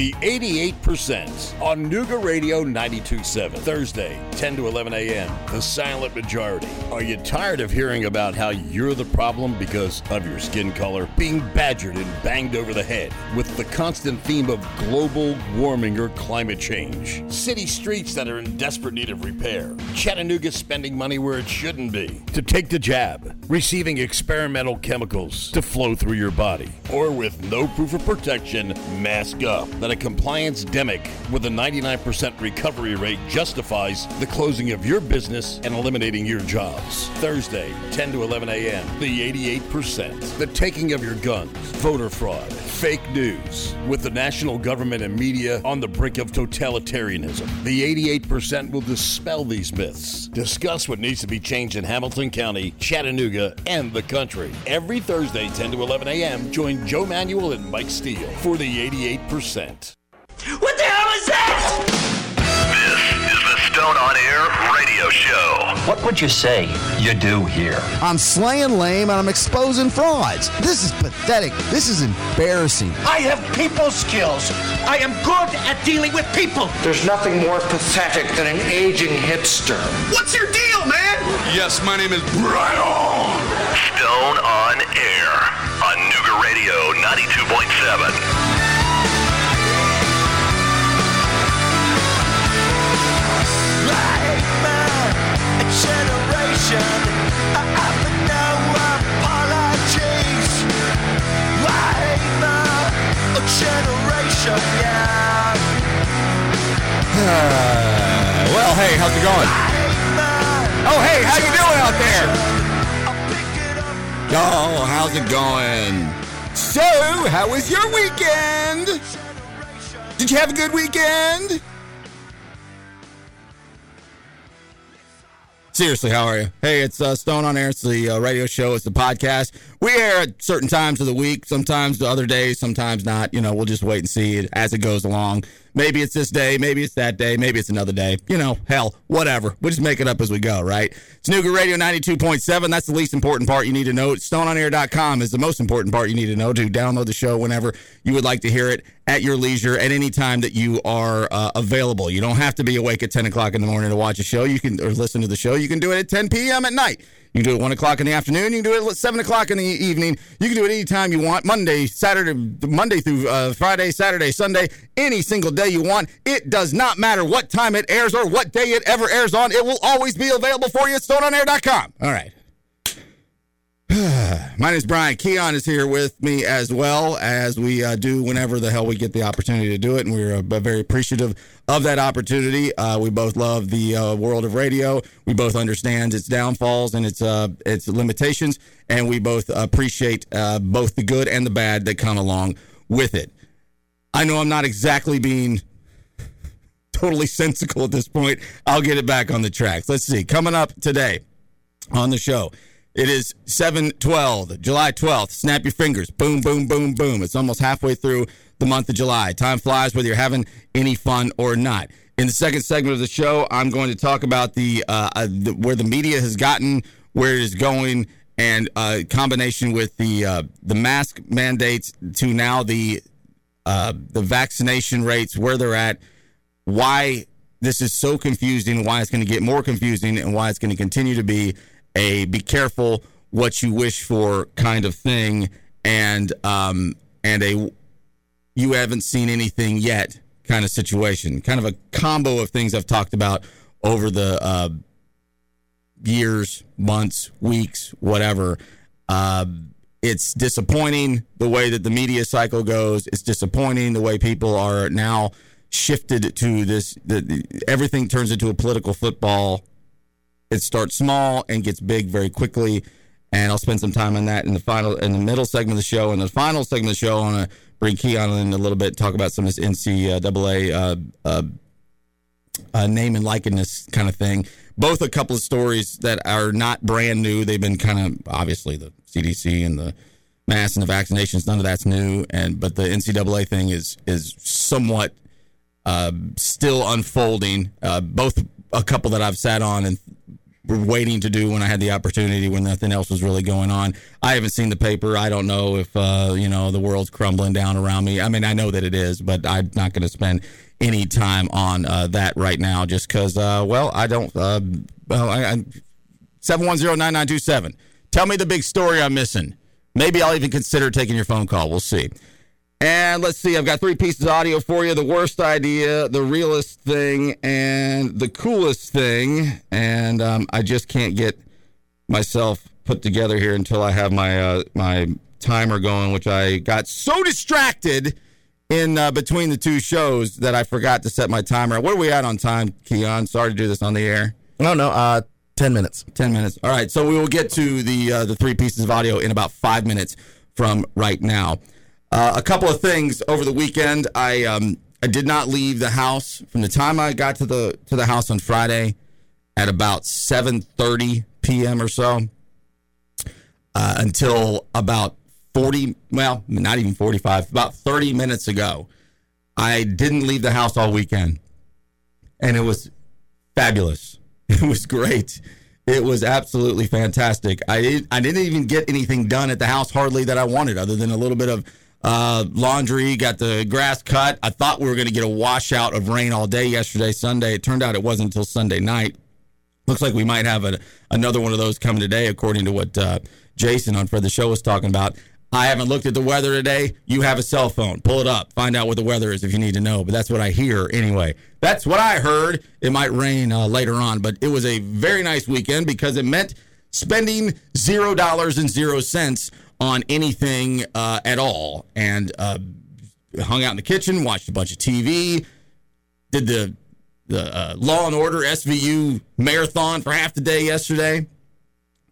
The 88% on Nooga Radio 92.7. Thursday, 10 to 11 a.m. The Silent Majority. Are you tired of hearing about how you're the problem because of your skin color? Being badgered and banged over the head with the constant theme of global warming or climate change. City streets that are in desperate need of repair. Chattanooga spending money where it shouldn't be. To take the jab. Receiving experimental chemicals to flow through your body. Or with no proof of protection, mask up. That a compliance demic with a 99% recovery rate justifies the closing of your business and eliminating your jobs. Thursday, 10 to 11 a.m. The 88%. The taking of your guns. Voter fraud. Fake news. With the national government and media on the brink of totalitarianism. The 88% will dispel these myths. Discuss what needs to be changed in Hamilton County, Chattanooga, and the country. Every Thursday, 10 to 11 a.m., join Joe Manuel and Mike Steele for the 88%. What the hell is that? This is the Stone on Air radio show. What would you say you do here? I'm slaying lame and I'm exposing frauds. This is pathetic. This is embarrassing. I have people skills. I am good at dealing with people. There's nothing more pathetic than an aging hipster. What's your deal, man? Yes, my name is Brian. Stone on Air on Nooga Radio 92.7. Did you have a good weekend? Seriously, how are you? Hey, it's uh, Stone on Air. It's the uh, radio show. It's the podcast. We air at certain times of the week. Sometimes the other days, sometimes not. You know, we'll just wait and see it as it goes along. Maybe it's this day. Maybe it's that day. Maybe it's another day. You know, hell, whatever. We'll just make it up as we go, right? Snooker Radio 92.7. That's the least important part you need to know. StoneOnAir.com is the most important part you need to know to download the show whenever you would like to hear it at your leisure at any time that you are uh, available. You don't have to be awake at 10 o'clock in the morning to watch a show. You can or listen to the show. You can do it at 10 p.m. at night. You can do it at 1 o'clock in the afternoon. You can do it at 7 o'clock in the evening. You can do it anytime you want. Monday, Saturday, Monday through uh, Friday, Saturday, Sunday, any single day you want. It does not matter what time it airs or what day it ever airs on. It will always be available for you at stoneonair.com. All right. My name is Brian. Keon is here with me as well as we uh, do whenever the hell we get the opportunity to do it, and we're uh, very appreciative of that opportunity. Uh, we both love the uh, world of radio. We both understand its downfalls and its uh, its limitations, and we both appreciate uh, both the good and the bad that come along with it. I know I'm not exactly being totally sensical at this point. I'll get it back on the tracks. Let's see. Coming up today on the show. It is 712, July 12th. Snap your fingers. Boom, boom, boom, boom. It's almost halfway through the month of July. Time flies whether you're having any fun or not. In the second segment of the show, I'm going to talk about the, uh, uh, the where the media has gotten, where it is going, and uh, combination with the uh, the mask mandates to now the uh, the vaccination rates, where they're at, why this is so confusing, why it's going to get more confusing, and why it's going to continue to be a be careful what you wish for kind of thing and um and a you haven't seen anything yet kind of situation. Kind of a combo of things i've talked about over the uh years months weeks whatever. Uh it's disappointing the way that the media cycle goes. It's disappointing the way people are now shifted to this the, the, everything turns into a political football it starts small and gets big very quickly. And I'll spend some time on that in the final, in the middle segment of the show. And the final segment of the show, I want to bring Keon in a little bit, talk about some of this NCAA uh, uh, uh, name and likeness kind of thing. Both a couple of stories that are not brand new. They've been kind of obviously the CDC and the mass and the vaccinations. None of that's new. And but the NCAA thing is is somewhat uh, still unfolding. Uh, both a couple that I've sat on and waiting to do when I had the opportunity when nothing else was really going on. I haven't seen the paper. I don't know if uh, you know the world's crumbling down around me. I mean, I know that it is, but I'm not going to spend any time on uh, that right now, just because. Uh, well, I don't. Uh, well, seven one zero nine nine two seven. Tell me the big story I'm missing. Maybe I'll even consider taking your phone call. We'll see. And let's see, I've got three pieces of audio for you the worst idea, the realest thing, and the coolest thing. And um, I just can't get myself put together here until I have my uh, my timer going, which I got so distracted in uh, between the two shows that I forgot to set my timer. Where are we at on time, Keon? Sorry to do this on the air. No, no, uh, 10 minutes. 10 minutes. All right, so we will get to the uh, the three pieces of audio in about five minutes from right now. Uh, a couple of things over the weekend. I um, I did not leave the house from the time I got to the to the house on Friday at about 7:30 p.m. or so uh, until about 40 well not even 45 about 30 minutes ago I didn't leave the house all weekend and it was fabulous it was great it was absolutely fantastic I didn't I didn't even get anything done at the house hardly that I wanted other than a little bit of uh, laundry, got the grass cut. I thought we were going to get a washout of rain all day yesterday, Sunday. It turned out it wasn't until Sunday night. Looks like we might have a, another one of those coming today, according to what uh, Jason on for the show was talking about. I haven't looked at the weather today. You have a cell phone. Pull it up. Find out what the weather is if you need to know. But that's what I hear anyway. That's what I heard. It might rain uh, later on, but it was a very nice weekend because it meant spending zero dollars and zero cents on anything uh, at all, and uh, hung out in the kitchen, watched a bunch of TV, did the the uh, Law and Order SVU marathon for half the day yesterday,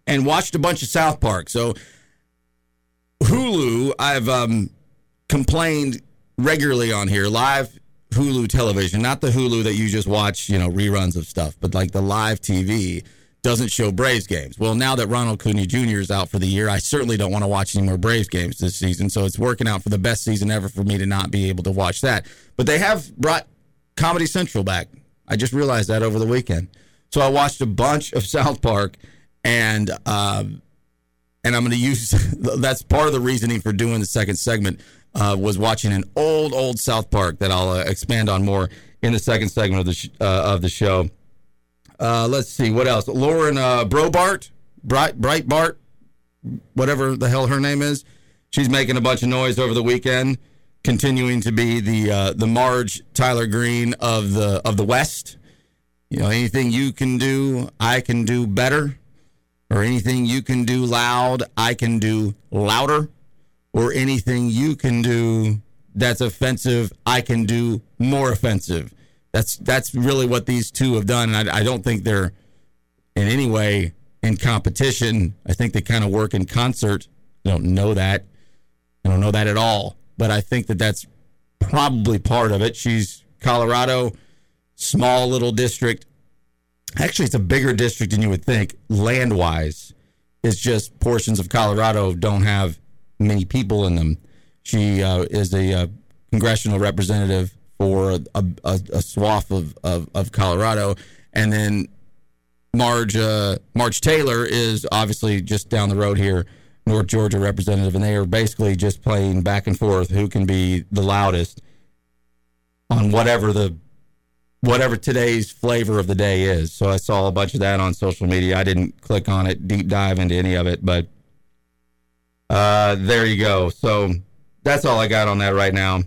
and watched a bunch of South Park. So Hulu, I've um, complained regularly on here, live Hulu television, not the Hulu that you just watch, you know, reruns of stuff, but like the live TV doesn't show Braves games. Well, now that Ronald Acuna Jr. is out for the year, I certainly don't want to watch any more Braves games this season. So it's working out for the best season ever for me to not be able to watch that. But they have brought Comedy Central back. I just realized that over the weekend. So I watched a bunch of South Park, and um, and I'm going to use that's part of the reasoning for doing the second segment uh, was watching an old old South Park that I'll uh, expand on more in the second segment of the sh- uh, of the show. Uh, let's see what else. Lauren uh, Brobart, Bright Breitbart, whatever the hell her name is. She's making a bunch of noise over the weekend, continuing to be the uh, the Marge Taylor Greene of the of the West. You know, anything you can do, I can do better, or anything you can do loud, I can do louder, or anything you can do that's offensive, I can do more offensive. That's that's really what these two have done, and I, I don't think they're in any way in competition. I think they kind of work in concert. I don't know that. I don't know that at all, but I think that that's probably part of it. She's Colorado, small little district. Actually, it's a bigger district than you would think land wise. It's just portions of Colorado don't have many people in them. She uh, is a uh, congressional representative for a, a, a swath of, of, of, Colorado. And then Marge, uh, Marge Taylor is obviously just down the road here, North Georgia representative, and they are basically just playing back and forth who can be the loudest on whatever the whatever today's flavor of the day is. So I saw a bunch of that on social media. I didn't click on it, deep dive into any of it, but uh, there you go. So that's all I got on that right now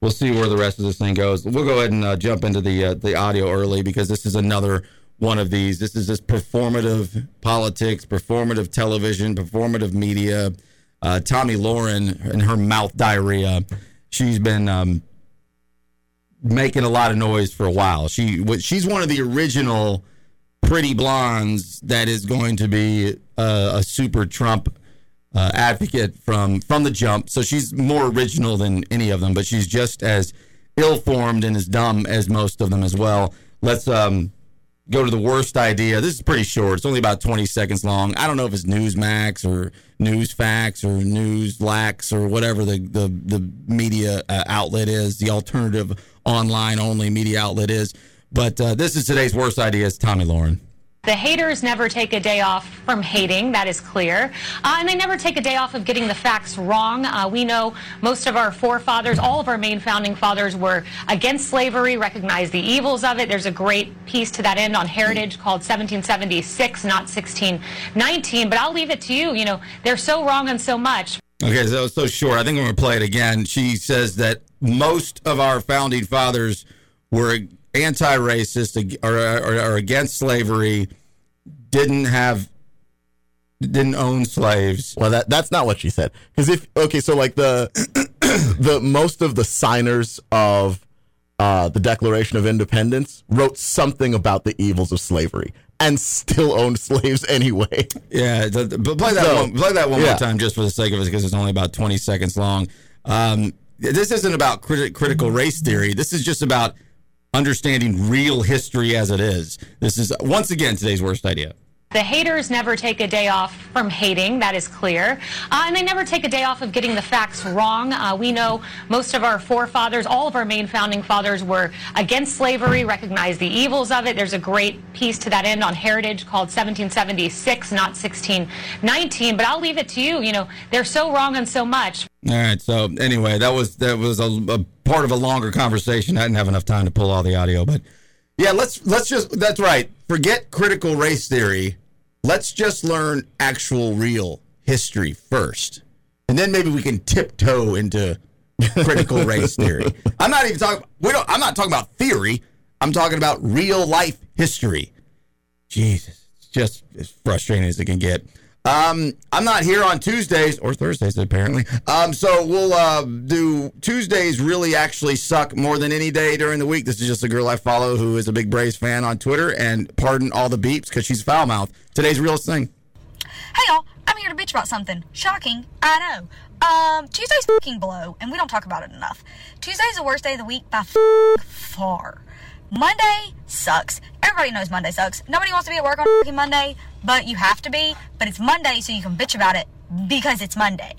we'll see where the rest of this thing goes. We'll go ahead and uh, jump into the uh, the audio early because this is another one of these. This is this performative politics, performative television, performative media. Uh, Tomi Lahren and her mouth diarrhea. She's been um, making a lot of noise for a while. She she's one of the original pretty blondes that is going to be uh, a super Trump uh, advocate from from the jump. So she's more original than any of them, but she's just as ill-formed and as dumb as most of them as well. Let's um, go to the worst idea. This is pretty short. It's only about 20 seconds long. I don't know if it's Newsmax or Newsfax or News Newslax or whatever the the, the media uh, outlet is, the alternative online only media outlet is. But uh, this is today's worst idea. It's Tomi Lahren. The haters never take a day off from hating, that is clear. Uh, and they never take a day off of getting the facts wrong. Uh, we know most of our forefathers, all of our main founding fathers, were against slavery, recognized the evils of it. There's a great piece to that end on Heritage called 1776, not 1619. But I'll leave it to you. You know, they're so wrong on so much. Okay, so so short. I think I'm going to play it again. She says that most of our founding fathers were anti-racist or, or, or against slavery, didn't have, didn't own slaves. Well, that that's not what she said. Because if okay, so like the the most of the signers of uh, the Declaration of Independence wrote something about the evils of slavery and still owned slaves anyway. Yeah, the, the, but play that So, one, play that one yeah. more time just for the sake of it because it's only about 20 seconds long. Um, this isn't about criti- critical race theory. This is just about understanding real history as it is. This is once again today's worst idea. The haters never take a day off from hating, that is clear. Uh, and they never take a day off of getting the facts wrong. Uh, we know most of our forefathers, all of our main founding fathers, were against slavery, recognized the evils of it. There's a great piece to that end on Heritage called 1776, not 1619. But I'll leave it to you. You know, they're so wrong on so much. All right. So anyway, that was that was a, a part of a longer conversation. I didn't have enough time to pull all the audio, but yeah, let's let's just that's right. Forget critical race theory. Let's just learn actual real history first, and then maybe we can tiptoe into critical race theory. I'm not even talking. We don't. I'm not talking about theory. I'm talking about real life history. Jesus, it's just as frustrating as it can get. Um, I'm not here on Tuesdays or Thursdays apparently. Um, so we'll uh, do Tuesdays. Really, actually suck more than any day during the week. This is just a girl I follow who is a big Braves fan on Twitter, and pardon all the beeps because she's foul mouth. Today's realest thing. Hey y'all, I'm here to bitch about something. Shocking, I know. Um, Tuesday's fucking blow, and we don't talk about it enough. Tuesday's the worst day of the week by far. Monday sucks. Everybody knows Monday sucks. Nobody wants to be at work on Monday, but you have to be. But it's Monday, so you can bitch about it because it's Monday.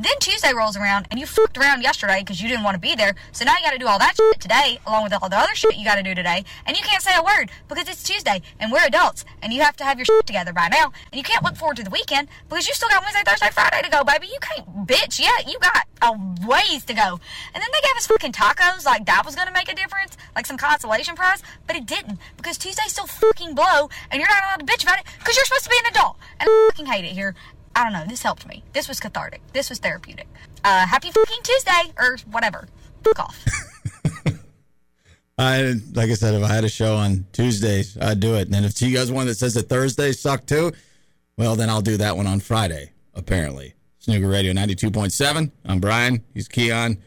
Then Tuesday rolls around and you fucked around yesterday because you didn't want to be there. So now you got to do all that shit today, along with all the other shit you got to do today. And you can't say a word because it's Tuesday and we're adults and you have to have your shit together by now. And you can't look forward to the weekend because you still got Wednesday, Thursday, Friday to go, baby. You can't bitch yet. You got a ways to go. And then they gave us fucking tacos like that was gonna make a difference, like some consolation prize, but it didn't because Tuesday still fucking blow and you're not allowed to bitch about it because you're supposed to be an adult. And I fucking hate it here. I don't know. This helped me. This was cathartic. This was therapeutic. Uh, happy fucking Tuesday or whatever. Fuck off. I like I said, if I had a show on Tuesdays, I'd do it. And if she has one that says that Thursdays suck too, well, then I'll do that one on Friday. Apparently, Snooker Radio ninety two point seven. I'm Brian. He's Keon,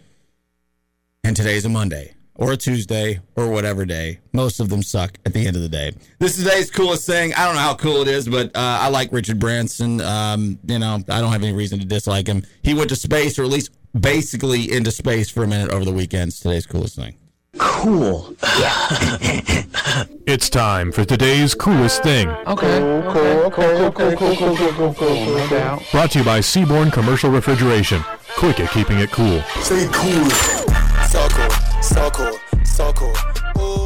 and today's a Monday or a Tuesday or whatever day. Most of them suck at the end of the day. This is today's coolest thing. I don't know how cool it is, but uh, I like Richard Branson. Um, you know, I don't have any reason to dislike him. He went to space, or at least basically into space for a minute over the weekends. Today's coolest thing. Cool. It's time for today's coolest thing. Okay. Cool, cool, cool, cool, cool, cool, cool, cool, cool. No doubt. Brought to you by Seaborn Commercial Refrigeration. Quick at keeping it cool. Stay cool. So cool. So cool. So cool.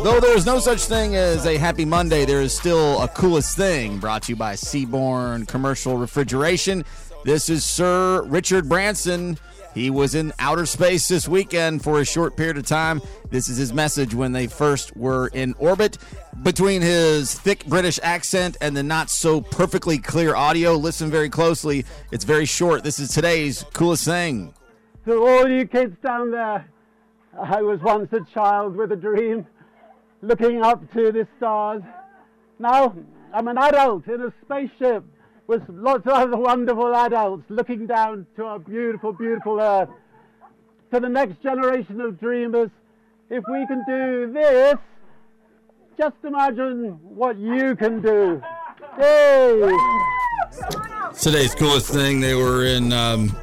Though there is no such thing as a happy Monday, there is still a coolest thing brought to you by Seaborn Commercial Refrigeration. This is Sir Richard Branson. He was in outer space this weekend for a short period of time. This is his message when they first were in orbit. Between his thick British accent and the not so perfectly clear audio, listen very closely. It's very short. This is today's coolest thing. To all you kids down there, I was once a child with a dream, looking up to the stars. Now I'm an adult in a spaceship with lots of other wonderful adults looking down to our beautiful, beautiful Earth. To the next generation of dreamers, if we can do this, just imagine what you can do. Today's coolest thing, they were in um,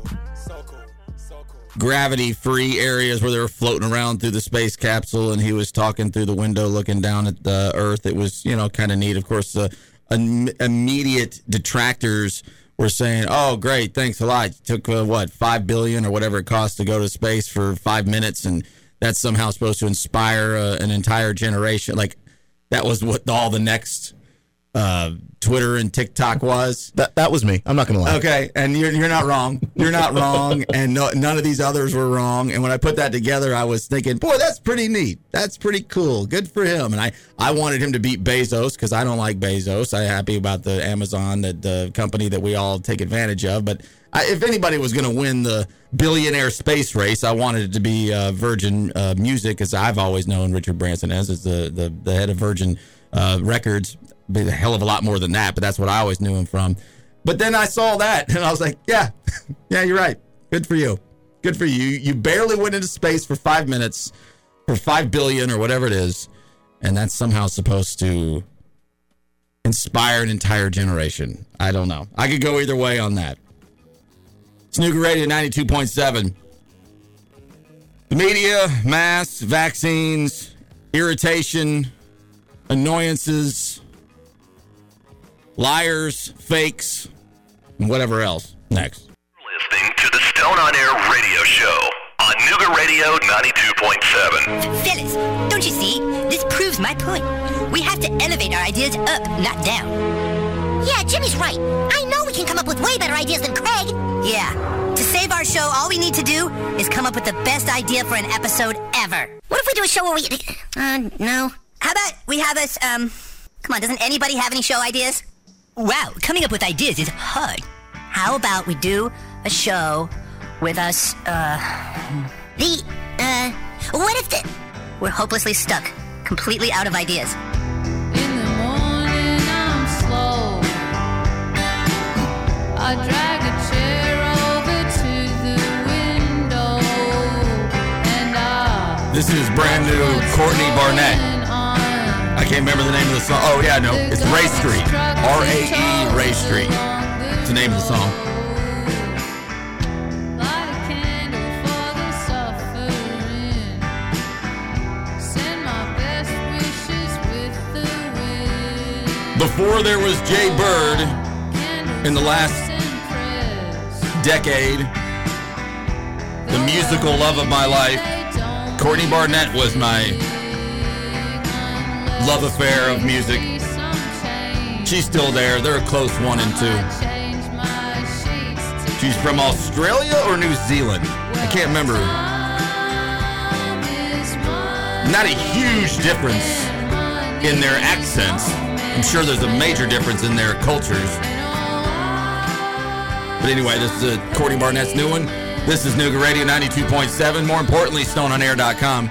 gravity free areas where they were floating around through the space capsule, and he was talking through the window looking down at the Earth. It was, you know, kind of neat. Of course, the im- immediate detractors were saying, "Oh, great, thanks a lot. You took uh, what five billion or whatever it cost to go to space for five minutes, and that's somehow supposed to inspire uh, an entire generation." Like that was what all the next uh, Twitter and TikTok was. That that was me. I'm not gonna lie. Okay, and you're you're not wrong. You're not wrong, and no, none of these others were wrong. And when I put that together, I was thinking, boy, that's pretty neat. That's pretty cool. Good for him. And I I wanted him to beat Bezos because I don't like Bezos. I'm happy about the Amazon, that the company that we all take advantage of. But I, if anybody was going to win the billionaire space race, I wanted it to be uh, Virgin uh, Music, as I've always known Richard Branson as, as the the, the head of Virgin uh, Records. Be a hell of a lot more than that, but that's what I always knew him from. But then I saw that and I was like, yeah, yeah, you're right. Good for you. Good for you. You barely went into space for five minutes for five billion or whatever it is. And that's somehow supposed to inspire an entire generation. I don't know. I could go either way on that. Snooker Radio 92.7. The media, masks, vaccines, irritation, annoyances, liars, fakes, and whatever else. Next. Listening to the Stone on Air radio show on Nooga Radio 92.7. Fellas, don't you see? This proves my point. We have to elevate our ideas up, not down. Yeah, Jimmy's right. I know we can come up with way better ideas than Craig. Yeah. To save our show, all we need to do is come up with the best idea for an episode ever. What if we do a show where we. Uh, no. How about we have us, um. Come on, doesn't anybody have any show ideas? Wow, coming up with ideas is hard. How about we do a show with us, uh. The, uh. What if the. We're hopelessly stuck, completely out of ideas. I drag a chair over to the window and I This is brand new Courtney Barnett. I can't remember the name of the song. Oh, yeah, no. It's Rae Street. R A E Rae Street. It's the name of the song. light a candle for the suffering. Send my best wishes with the wind. Before there was Jay Bird in the last decade, the musical love of my life, Courtney Barnett was my love affair of music. She's still there. They're a close one and two. She's from Australia or New Zealand? I can't remember. Not a huge difference in their accents. I'm sure there's a major difference in their cultures. But anyway, this is Courtney Barnett's new one. This is Nooga Radio 92.7. More importantly, StoneOnAir.com,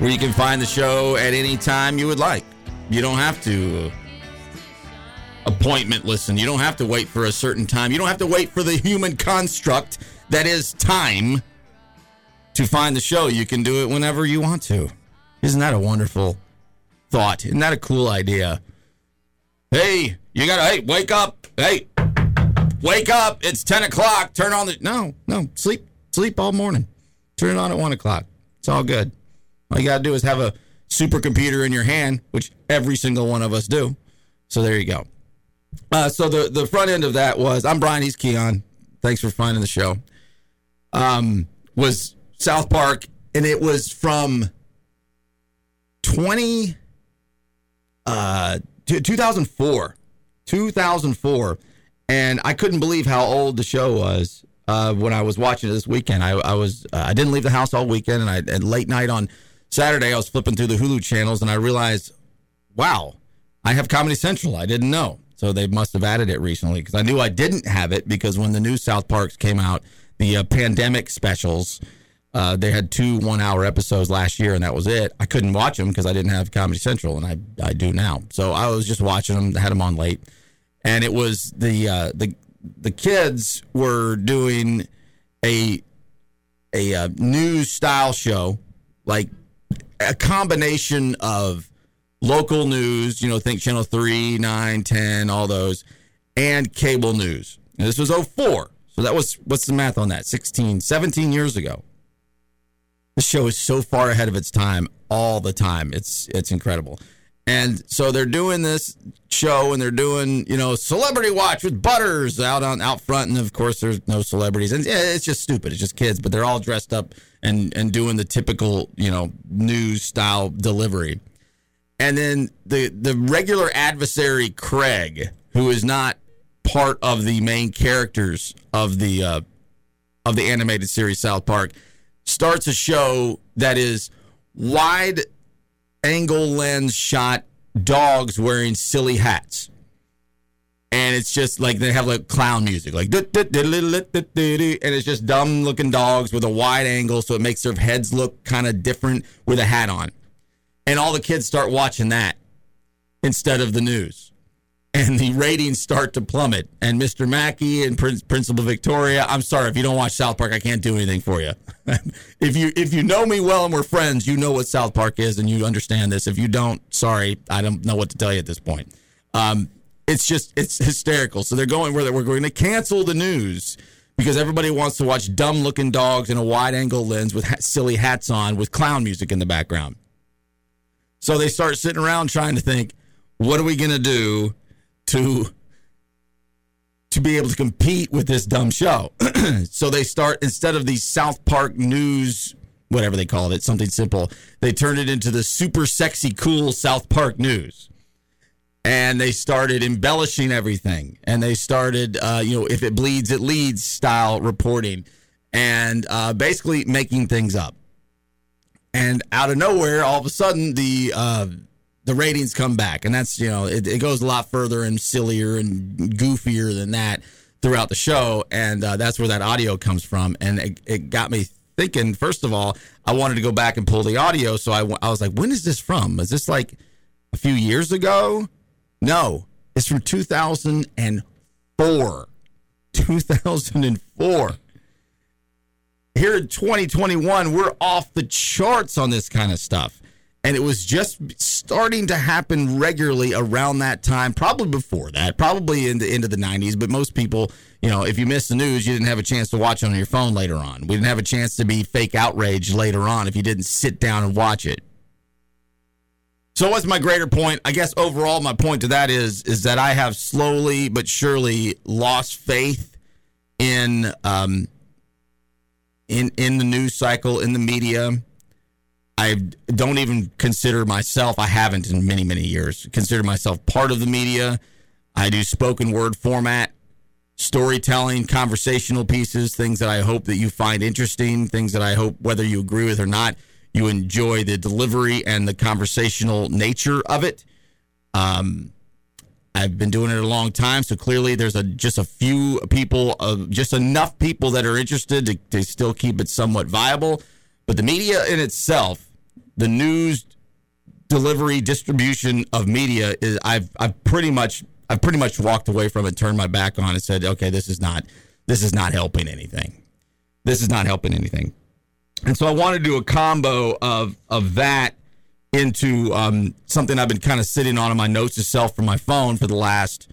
where you can find the show at any time you would like. You don't have to uh, appointment listen. You don't have to wait for a certain time. You don't have to wait for the human construct that is time to find the show. You can do it whenever you want to. Isn't that a wonderful thought? Isn't that a cool idea? Hey, you gotta, hey, wake up. Hey, wake up. It's 10 o'clock. Turn on the, no, no, sleep, sleep all morning. Turn it on at 1 o'clock. It's all good. All you gotta do is have a supercomputer in your hand, which every single one of us do. So there you go. Uh, so the the front end of that was I'm Brian. He's Keon. Thanks for finding the show. Um, was South Park, and it was from 20 uh 2004 2004 and i couldn't believe how old the show was uh when i was watching it this weekend i, I was uh, i didn't leave the house all weekend and i and late night on saturday i was flipping through the hulu channels and i realized wow i have comedy central i didn't know so they must have added it recently because i knew i didn't have it because when the new south parks came out the uh, pandemic specials uh, they had two one hour episodes last year, and that was it. I couldn't watch them because I didn't have Comedy Central, and I, I do now. So I was just watching them, had them on late. And it was the uh, the the kids were doing a a uh, news style show, like a combination of local news, you know, think Channel 3, 9, 10, all those, and cable news. And this was 04. So that was, what's the math on that? 16, 17 years ago. The show is so far ahead of its time all the time. It's it's incredible. And so they're doing this show and they're doing, you know, celebrity watch with Butters out on out front and of course there's no celebrities. And yeah, it's just stupid. It's just kids, but they're all dressed up and and doing the typical, you know, news style delivery. and then the the regular adversary Craig, who is not part of the main characters of the uh, of the animated series South Park, starts a show that is wide angle lens shot dogs wearing silly hats. And it's just like they have like clown music, like and it's just dumb looking dogs with a wide angle, so it makes their heads look kind of different with a hat on. And all the kids start watching that instead of the news. And the ratings start to plummet. And Mr. Mackey and Prin- Principal Victoria, I'm sorry if you don't watch South Park, I can't do anything for you. if you if you know me well and we're friends, you know what South Park is and you understand this. If you don't, sorry, I don't know what to tell you at this point. Um, it's just it's hysterical. So they're going where we're going to cancel the news because everybody wants to watch dumb looking dogs in a wide angle lens with ha- silly hats on with clown music in the background. So they start sitting around trying to think, what are we going to do to to be able to compete with this dumb show? so they start instead of the South Park news whatever they called it, something simple, they turned it into the super sexy cool South Park news. And they started embellishing everything. And they started, uh, you know, if it bleeds, it leads style reporting and uh, basically making things up and out of nowhere, all of a sudden the uh, the ratings come back, and that's you know it, it goes a lot further and sillier and goofier than that throughout the show, and uh, that's where that audio comes from, and it, it got me thinking. First of all, I wanted to go back and pull the audio, so I, I was like, when is this from? Is this like a few years ago? No, it's from 2004. 2004 here in 2021, we're off the charts on this kind of stuff. And it was just starting to happen regularly around that time, probably before that, probably in the end of the 90s. But most people, you know, if you missed the news, you didn't have a chance to watch it on your phone later on. We didn't have a chance to be fake outraged later on if you didn't sit down and watch it. So what's my greater point? I guess overall my point to that is is that I have slowly but surely lost faith in um, in in the news cycle in the media. I don't even consider myself. I haven't in many many years consider myself part of the media. I do spoken word format, storytelling, conversational pieces, things that I hope that you find interesting, things that I hope whether you agree with or not, you enjoy the delivery and the conversational nature of it. Um, I've been doing it a long time, so clearly there's a just a few people, uh, just enough people that are interested to, to still keep it somewhat viable. But the media in itself, the news delivery distribution of media is I've I've pretty much I've pretty much walked away from it, turned my back on, and said, okay, this is not this is not helping anything. This is not helping anything. And so I want to do a combo of of that into um, something I've been kind of sitting on in my notes itself from my phone for the last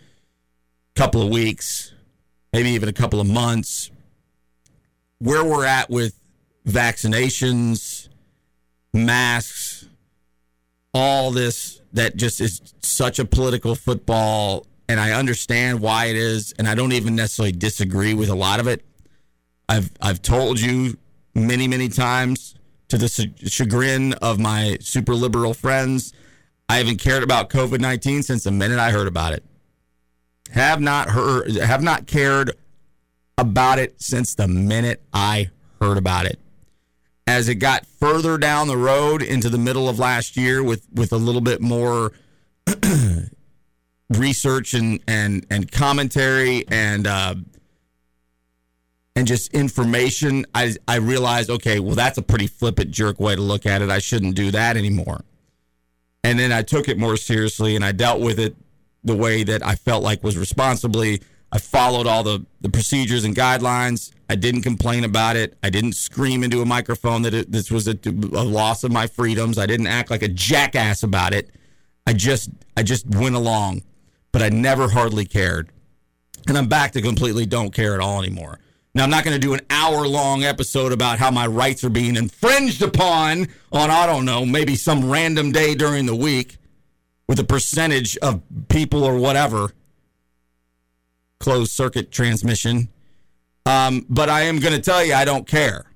couple of weeks, maybe even a couple of months. Where we're at with vaccinations, masks, all this that just is such a political football. And I understand why it is, and I don't even necessarily disagree with a lot of it. I've I've told you many many times to the chagrin of my super liberal friends. I haven't cared about COVID nineteen since the minute I heard about it. Have not heard, have not cared about it since the minute I heard about it. As it got further down the road into the middle of last year, with with a little bit more research and and and commentary and uh, and just information, I I realized, okay, well, that's a pretty flippant jerk way to look at it. I shouldn't do that anymore. And then I took it more seriously and I dealt with it the way that I felt like was responsibly. I followed all the, the procedures and guidelines. I didn't complain about it. I didn't scream into a microphone that it, this was a, a loss of my freedoms. I didn't act like a jackass about it. I just I just went along, but I never hardly cared. And I'm back to completely don't care at all anymore. Now, I'm not going to do an hour long episode about how my rights are being infringed upon on, I don't know, maybe some random day during the week with a percentage of people or whatever. Closed circuit transmission. Um, but I am going to tell you, I don't care.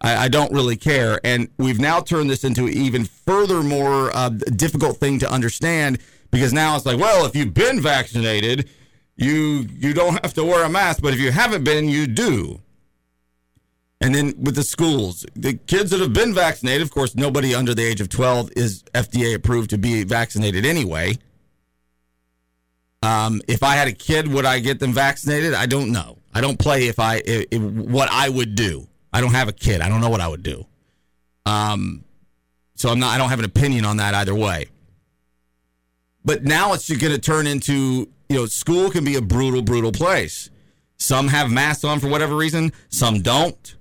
I, I don't really care. And we've now turned this into an even further more uh, difficult thing to understand because now it's like, well, if you've been vaccinated, you you don't have to wear a mask, but if you haven't been, you do. And then with the schools, the kids that have been vaccinated, of course, nobody under the age of 12 is FDA approved to be vaccinated anyway. Um, if I had a kid, would I get them vaccinated? I don't know. I don't play if I if, if- what I would do. I don't have a kid. I don't know what I would do. Um, so I'm not. I don't have an opinion on that either way. But now it's going to turn into you know school can be a brutal, brutal place. Some have masks on for whatever reason. Some don't.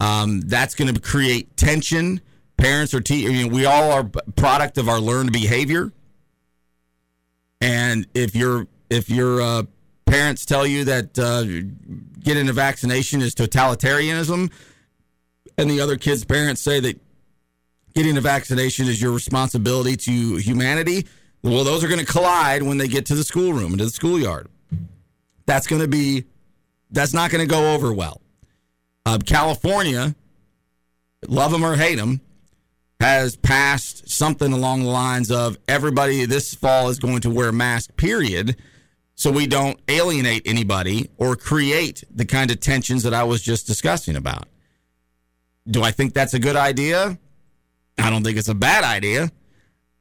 Um, that's going to create tension. Parents or teachers. I mean, we all are product of our learned behavior. And if your if your uh, parents tell you that uh, getting a vaccination is totalitarianism, and the other kids' parents say that getting a vaccination is your responsibility to humanity, well, those are going to collide when they get to the schoolroom and to the schoolyard. That's going to be that's not going to go over well. Uh, California, love them or hate them, has passed something along the lines of everybody this fall is going to wear a mask, period, so we don't alienate anybody or create the kind of tensions that I was just discussing about. Do I think that's a good idea? I don't think it's a bad idea.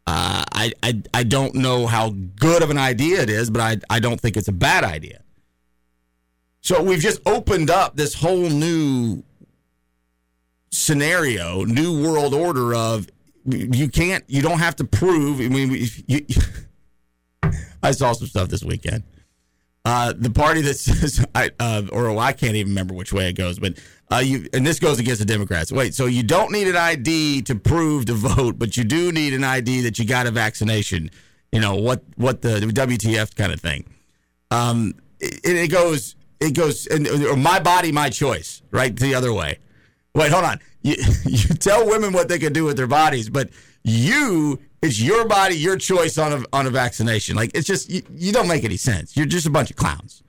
Uh, I, I I don't know how good of an idea it is, but I I don't think it's a bad idea. So we've just opened up this whole new scenario, new world order of you can't, you don't have to prove. I mean, you, I saw some stuff this weekend. Uh, the party that says, I, uh, or I can't even remember which way it goes, but uh, you, and this goes against the Democrats. Wait, so you don't need an ID to prove to vote, but you do need an ID that you got a vaccination. You know what? What the, WTF kind of thing. Um, it, it goes, it goes, and, my body, my choice, right? The other way. Wait, hold on. You, you tell women what they can do with their bodies, but you, it's your body, your choice on a, on a vaccination. Like, it's just, you, you don't make any sense. You're just a bunch of clowns.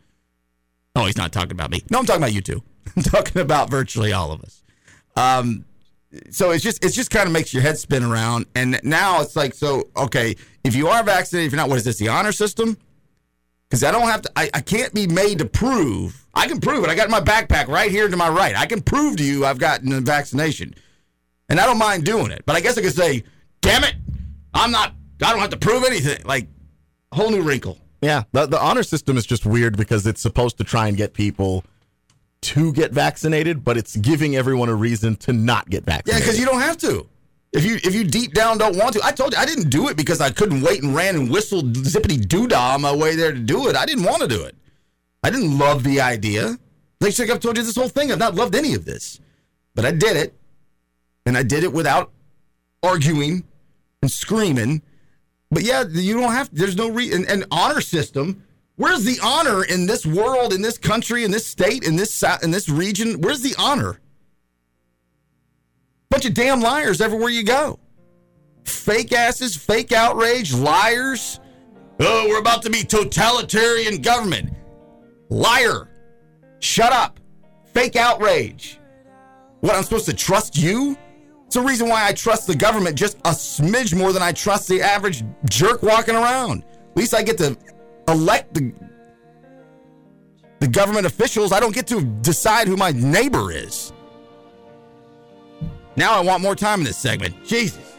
Oh, he's not talking about me. No, I'm talking about you two. I'm talking about virtually all of us. Um, so it's just, it just kind of makes your head spin around. And now it's like, so, okay, if you are vaccinated, if you're not, what is this, the honor system? Because I don't have to, I, I can't be made to prove. I can prove it. I got my backpack right here to my right. I can prove to you I've gotten a vaccination. And I don't mind doing it. But I guess I could say, damn it, I'm not, I don't have to prove anything. Like, a whole new wrinkle. Yeah, the, the honor system is just weird because it's supposed to try and get people to get vaccinated, but it's giving everyone a reason to not get vaccinated. Yeah, because you don't have to. If you if you deep down don't want to, I told you I didn't do it because I couldn't wait and ran and whistled zippity doo dah on my way there to do it. I didn't want to do it. I didn't love the idea. Like I've told you this whole thing, I've not loved any of this, but I did it, and I did it without arguing and screaming. But yeah, you don't have. There's no re an, an honor system. Where's the honor in this world, in this country, in this state, in this in this region? Where's the honor? Bunch of damn liars everywhere you go. Fake asses, fake outrage, liars. Oh, we're about to be totalitarian government. Liar. Shut up. Fake outrage. What, I'm supposed to trust you? It's the reason why I trust the government just a smidge more than I trust the average jerk walking around. At least I get to elect the the government officials. I don't get to decide who my neighbor is. Now I want more time in this segment. Jesus.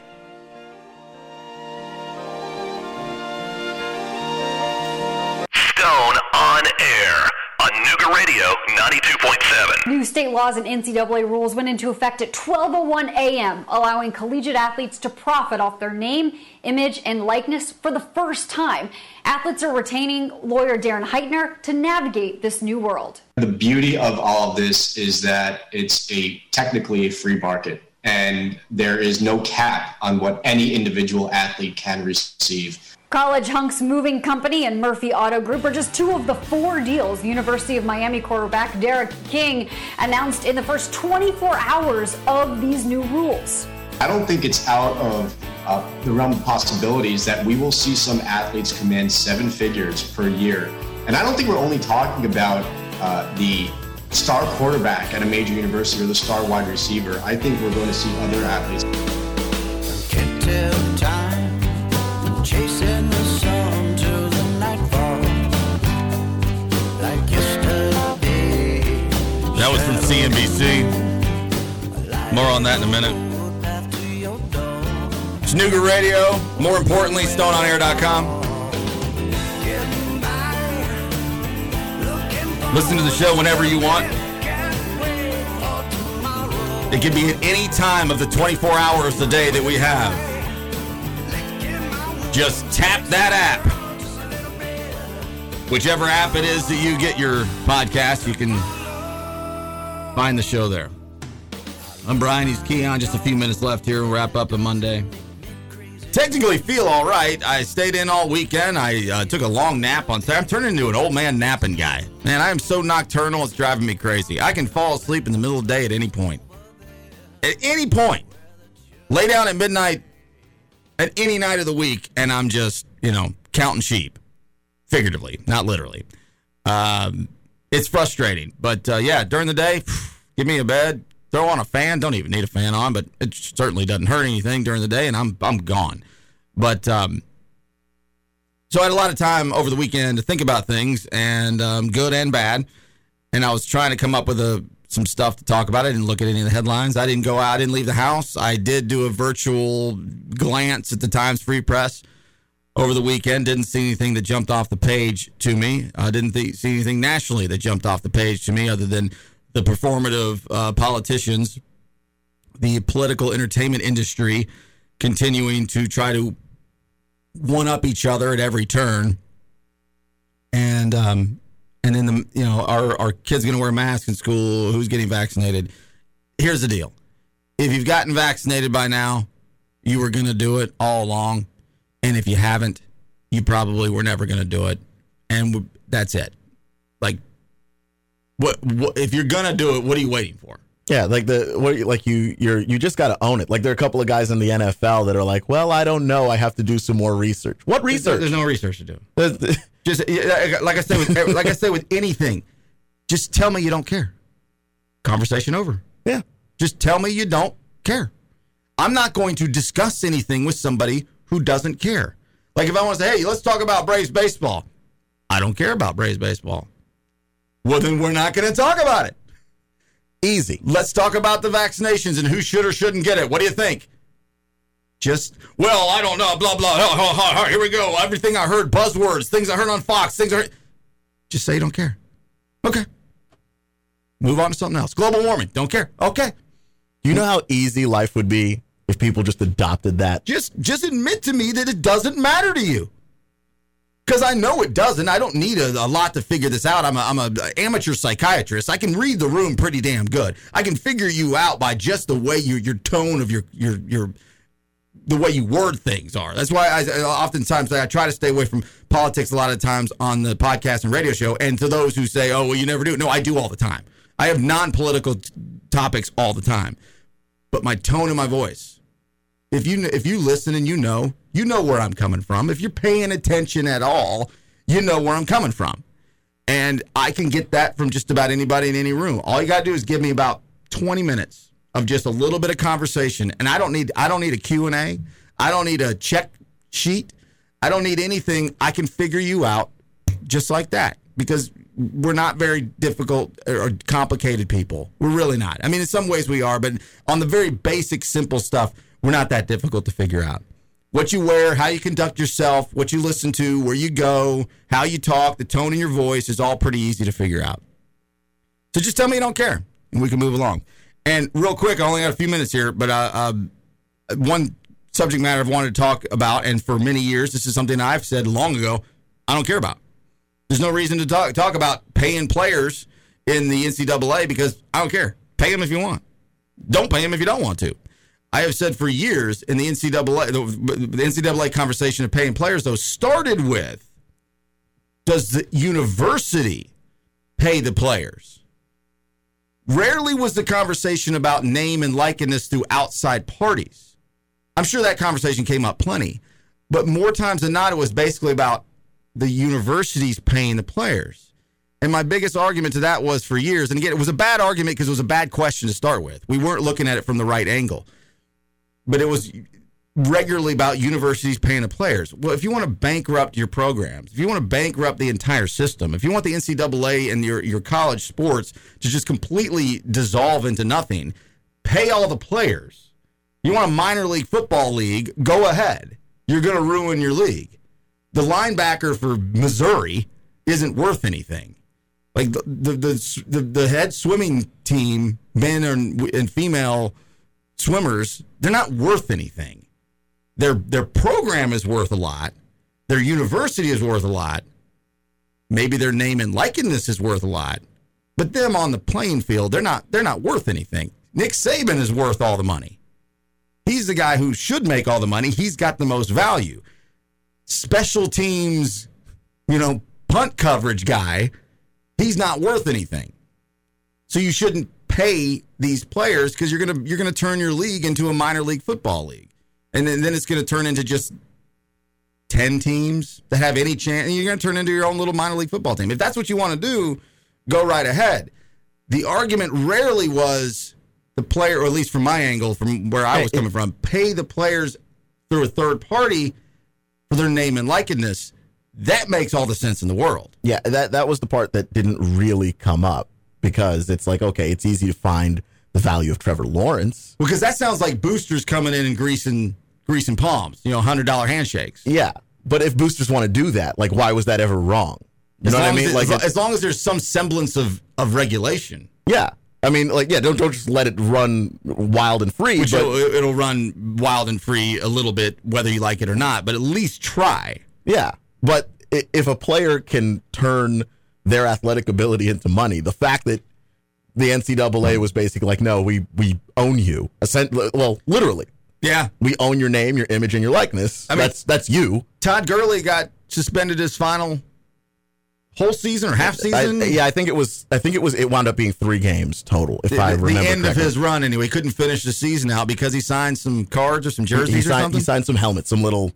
Stone on air on Nooga Radio 92.7. New state laws and NCAA rules went into effect at 12:01 a.m., allowing collegiate athletes to profit off their name, image, and likeness for the first time. Athletes are retaining lawyer Darren Heitner to navigate this new world. The beauty of all of this is that it's a technically a free market and there is no cap on what any individual athlete can receive. College Hunks Moving Company and Murphy Auto Group are just two of the four deals University of Miami quarterback D'Eriq King announced in the first 24 hours of these new rules. I don't think it's out of uh, the realm of possibilities that we will see some athletes command seven figures per year. And I don't think we're only talking about uh, the star quarterback at a major university or the star wide receiver, I think we're going to see other athletes. Can't tell the sun till the nightfall. Like yesterday. That was from CNBC. More on that in a minute. It's Snooker Radio. More importantly, StoneOnAir.com. Listen to the show whenever you want. It can be at any time of the 24 hours a day that we have. Just tap that app. Whichever app it is that you get your podcast, you can find the show there. I'm Brian. He's Keon. Just a few minutes left here. We'll wrap up on Monday. Technically feel all right. I stayed in all weekend. I uh, took a long nap on Saturday. I'm turning into an old man napping guy. Man, I am so nocturnal. It's driving me crazy. I can fall asleep in the middle of the day at any point. At any point. Lay down at midnight at any night of the week, and I'm just, you know, counting sheep. Figuratively, not literally. Um, it's frustrating. But uh, yeah, during the day, give me a bed, throw on a fan. Don't even need a fan on, but it certainly doesn't hurt anything during the day, and I'm I'm gone. But um, so I had a lot of time over the weekend to think about things, and um, good and bad. And I was trying to come up with a some stuff to talk about. I didn't look at any of the headlines. I didn't go out. I didn't leave the house. I did do a virtual glance at the Times Free Press over the weekend. Didn't see anything that jumped off the page to me. I didn't th- see anything nationally that jumped off the page to me other than the performative uh, politicians, the political entertainment industry continuing to try to one up each other at every turn. And um, and then the you know are our kids going to wear masks in school? Who's getting vaccinated? Here's the deal: if you've gotten vaccinated by now, you were going to do it all along, and if you haven't, you probably were never going to do it, and that's it. Like, what, what if you're to do it? What are you waiting for? Yeah, like the what like you you're you just got to own it. Like there are a couple of guys in the NFL that are like, "Well, I don't know, I have to do some more research." What research? There's no research to do. Just like I said, with, like I said with anything, just tell me you don't care. Conversation over. Yeah. Just tell me you don't care. I'm not going to discuss anything with somebody who doesn't care. Like if I want to say, "Hey, let's talk about Braves baseball," I don't care about Braves baseball. Well, then we're not going to talk about it. Easy. Let's talk about the vaccinations and who should or shouldn't get it. What do you think? Just, well, I don't know, blah, blah. Here we go. Everything I heard, buzzwords, things I heard on Fox, things I heard. Just say you don't care. Okay. Move on to something else. Global warming, don't care. Okay. You know how easy life would be if people just adopted that? Just just admit to me that it doesn't matter to you. Because I know it doesn't. I don't need a, a lot to figure this out. I'm a, I'm a amateur psychiatrist. I can read the room pretty damn good. I can figure you out by just the way your your tone of your your your the way you word things are. That's why I, I oftentimes I try to stay away from politics a lot of times on the podcast and radio show. And to those who say, "Oh, well, you never do," no, I do all the time. I have non-political t- topics all the time, but my tone and my voice. If you if you listen and you know, you know where I'm coming from. If you're paying attention at all, you know where I'm coming from. And I can get that from just about anybody in any room. All you got to do is give me about 20 minutes of just a little bit of conversation and I don't need I don't need a Q&A. I don't need a check sheet. I don't need anything. I can figure you out just like that because we're not very difficult or complicated people. We're really not. I mean, in some ways we are, but on the very basic, simple stuff, we're not that difficult to figure out. What you wear, how you conduct yourself, what you listen to, where you go, how you talk, the tone in your voice is all pretty easy to figure out. So just tell me you don't care, and we can move along. And real quick, I only got a few minutes here, but uh, uh, one subject matter I've wanted to talk about, and for many years, this is something I've said long ago, I don't care about. There's no reason to talk talk about paying players in the NCAA because I don't care. Pay them if you want. Don't pay them if you don't want to. I have said for years in the NCAA, the, NCAA conversation of paying players, though, started with does the university pay the players? Rarely was the conversation about name and likeness through outside parties. I'm sure that conversation came up plenty, but more times than not, it was basically about the universities paying the players. And my biggest argument to that was for years, and again, it was a bad argument because it was a bad question to start with. We weren't looking at it from the right angle. But it was regularly about universities paying the players. Well, if you want to bankrupt your programs, if you want to bankrupt the entire system, if you want the NCAA and your, your college sports to just completely dissolve into nothing, pay all the players. You want a minor league football league, go ahead. You're going to ruin your league. The linebacker for Missouri isn't worth anything. Like the the the, the, the head swimming team, men and, and female swimmers, they're not worth anything. Their their program is worth a lot. Their university is worth a lot. Maybe their name and likeness is worth a lot. But them on the playing field, they're not they're not worth anything. Nick Saban is worth all the money. He's the guy who should make all the money. He's got the most value. Special teams, you know, punt coverage guy, he's not worth anything. So you shouldn't pay these players because you're gonna you're gonna turn your league into a minor league football league, and then, then it's gonna turn into just ten teams that have any chance, and you're gonna turn into your own little minor league football team. If that's what you want to do, go right ahead. The argument rarely was the player, or at least from my angle, from where I was coming from, pay the players through a third party for their name and likeness. That makes all the sense in the world. Yeah, that that was the part that didn't really come up because it's like okay, it's easy to find the value of Trevor Lawrence. Because that sounds like boosters coming in and greasing greasing palms, you know, hundred dollar handshakes. Yeah, but if boosters want to do that, like why was that ever wrong? You As know what I mean? it- Like as, as long as there's some semblance of of regulation, yeah, I mean, like yeah, don't don't just let it run wild and free. which but it'll, it'll run wild and free a little bit, whether you like it or not. But at least try. Yeah, but if a player can turn their athletic ability into money, the fact that the NCAA was basically like, no, we we own you. Well, literally, Yeah, we own your name, your image, and your likeness. I mean- that's that's you. Todd Gurley got suspended his final whole season or half I, season. yeah, I think it was. I think it was. It wound up being three games total, if the, I remember, correctly the end correctly. of his run anyway. He couldn't finish the season out because he signed some cards or some jerseys he or signed, something. he signed some helmets, some little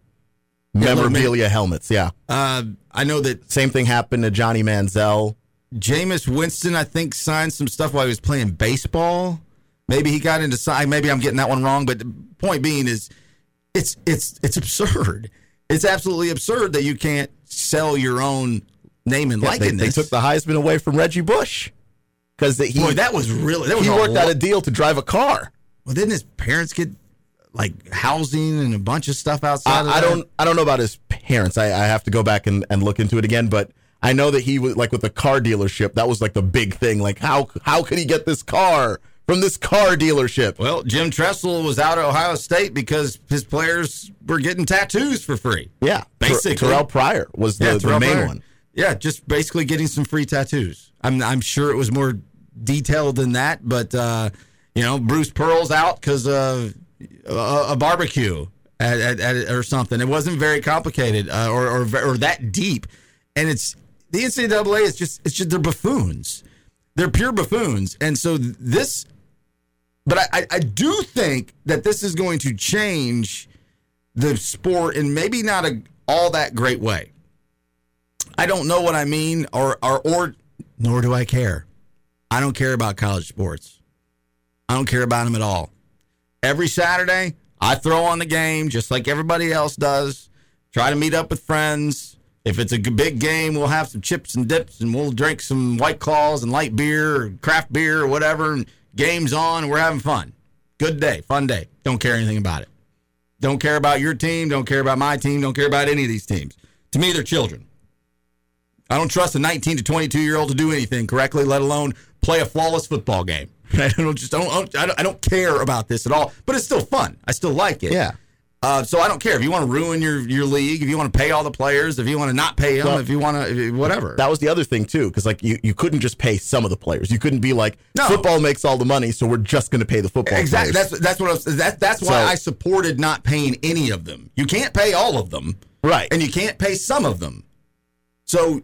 Yeah, memorabilia helmets. Yeah, uh, I know that same thing happened to Johnny Manziel. Jameis Winston, I think, signed some stuff while he was playing baseball. Maybe he got into sign. Maybe I'm getting that one wrong. But the point being is, it's it's it's absurd. It's absolutely absurd that you can't sell your own name and Yeah, likeness. they took the Heisman away from Reggie Bush because he Boy, that was really that was he worked out a deal to drive a car. Well, didn't his parents get like housing and a bunch of stuff outside? of I, I don't I don't know about his parents. I, I have to go back and, and look into it again, but I know that he was like with the car dealership. That was like the big thing. Like how how could he get this car from this car dealership? Well, Jim Tressel was out of Ohio State because his players were getting tattoos for free. Yeah, Basically. Ter- Terrell Pryor was the, Yeah, the main Pryor. one. Yeah, just basically getting some free tattoos. I'm I'm sure it was more detailed than that, but uh, you know, Bruce Pearl's out because of a, a barbecue at, at, at, or something. It wasn't very complicated uh, or, or or that deep, and it's the NCAA is just it's just they're buffoons. They're pure buffoons, and so this. But I, I, do think that this is going to change the sport in maybe not a all that great way. I don't know what I mean, or or or nor do I care. I don't care about college sports. I don't care about them at all. Every Saturday, I throw on the game just like everybody else does. Try to meet up with friends. If it's a big game, we'll have some chips and dips, and we'll drink some White Claws and light beer, or craft beer, or whatever. And game's on, we're having fun. Good day, fun day. Don't care anything about it. Don't care about your team. Don't care about my team. Don't care about any of these teams. To me, they're children. I don't trust a 19 to 22 year old to do anything correctly, let alone play a flawless football game. I don't just don't I don't, I don't care about this at all. But it's still fun. I still like it. Yeah. Uh, so I don't care if you want to ruin your your league, if you want to pay all the players, if you want to not pay them, Well, if you want to whatever. That was the other thing too, because like you, you couldn't just pay some of the players. You couldn't be like No. football makes all the money, so we're just going to pay the football exactly. players. That's that's what I was, that that's why So- I supported not paying any of them. You can't pay all of them, right? And you can't pay some of them. So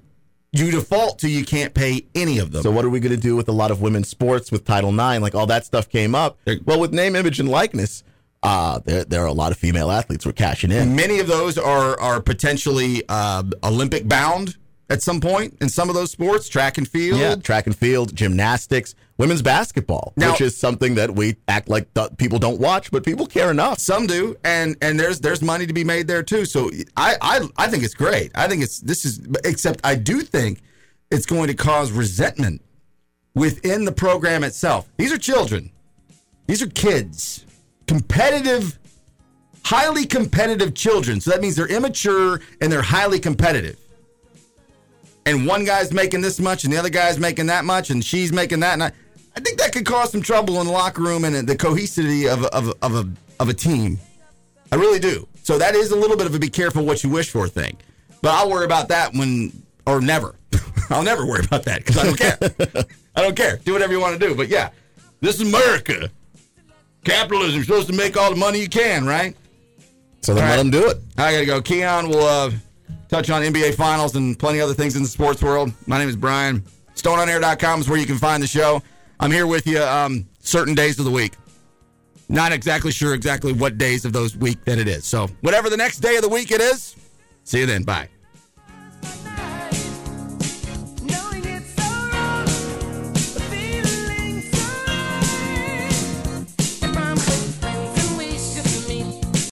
you default to you can't pay any of them. So what are we going to do with a lot of women's sports with Title IX? Like all that stuff came up. Well, with name, image, and likeness, uh, there there are a lot of female athletes who are cashing in. Many of those are are potentially uh, Olympic bound at some point in some of those sports, track and field. Yeah, track and field, gymnastics, women's basketball, Now- which is something that we act like th- people don't watch, but people care enough. Some do, and and there's there's money to be made there too. So I I I think it's great. I think it's this is except I do think it's going to cause resentment within the program itself. These are children. These are kids. Competitive highly competitive children. So that means they're immature and they're highly competitive. And one guy's making this much and the other guy's making that much and she's making that and I, I think that could cause some trouble in the locker room and the cohesivity of, of, of, a, of a team. I really do. So that is a little bit of a be careful what you wish for thing. But I'll worry about that when, or never. I'll never worry about that because I don't care. I don't care. Do whatever you want to do. But yeah, this is America. Capitalism. You're supposed to make all the money you can, right? So then All let right. them do it. I got to go. Keon will uh, touch on NBA Finals and plenty other things in the sports world. My name is Brian. StoneOnAir.com is where you can find the show. I'm here with you um, certain days of the week. Not exactly sure exactly what days of those week that it is. So whatever the next day of the week it is, see you then. Bye.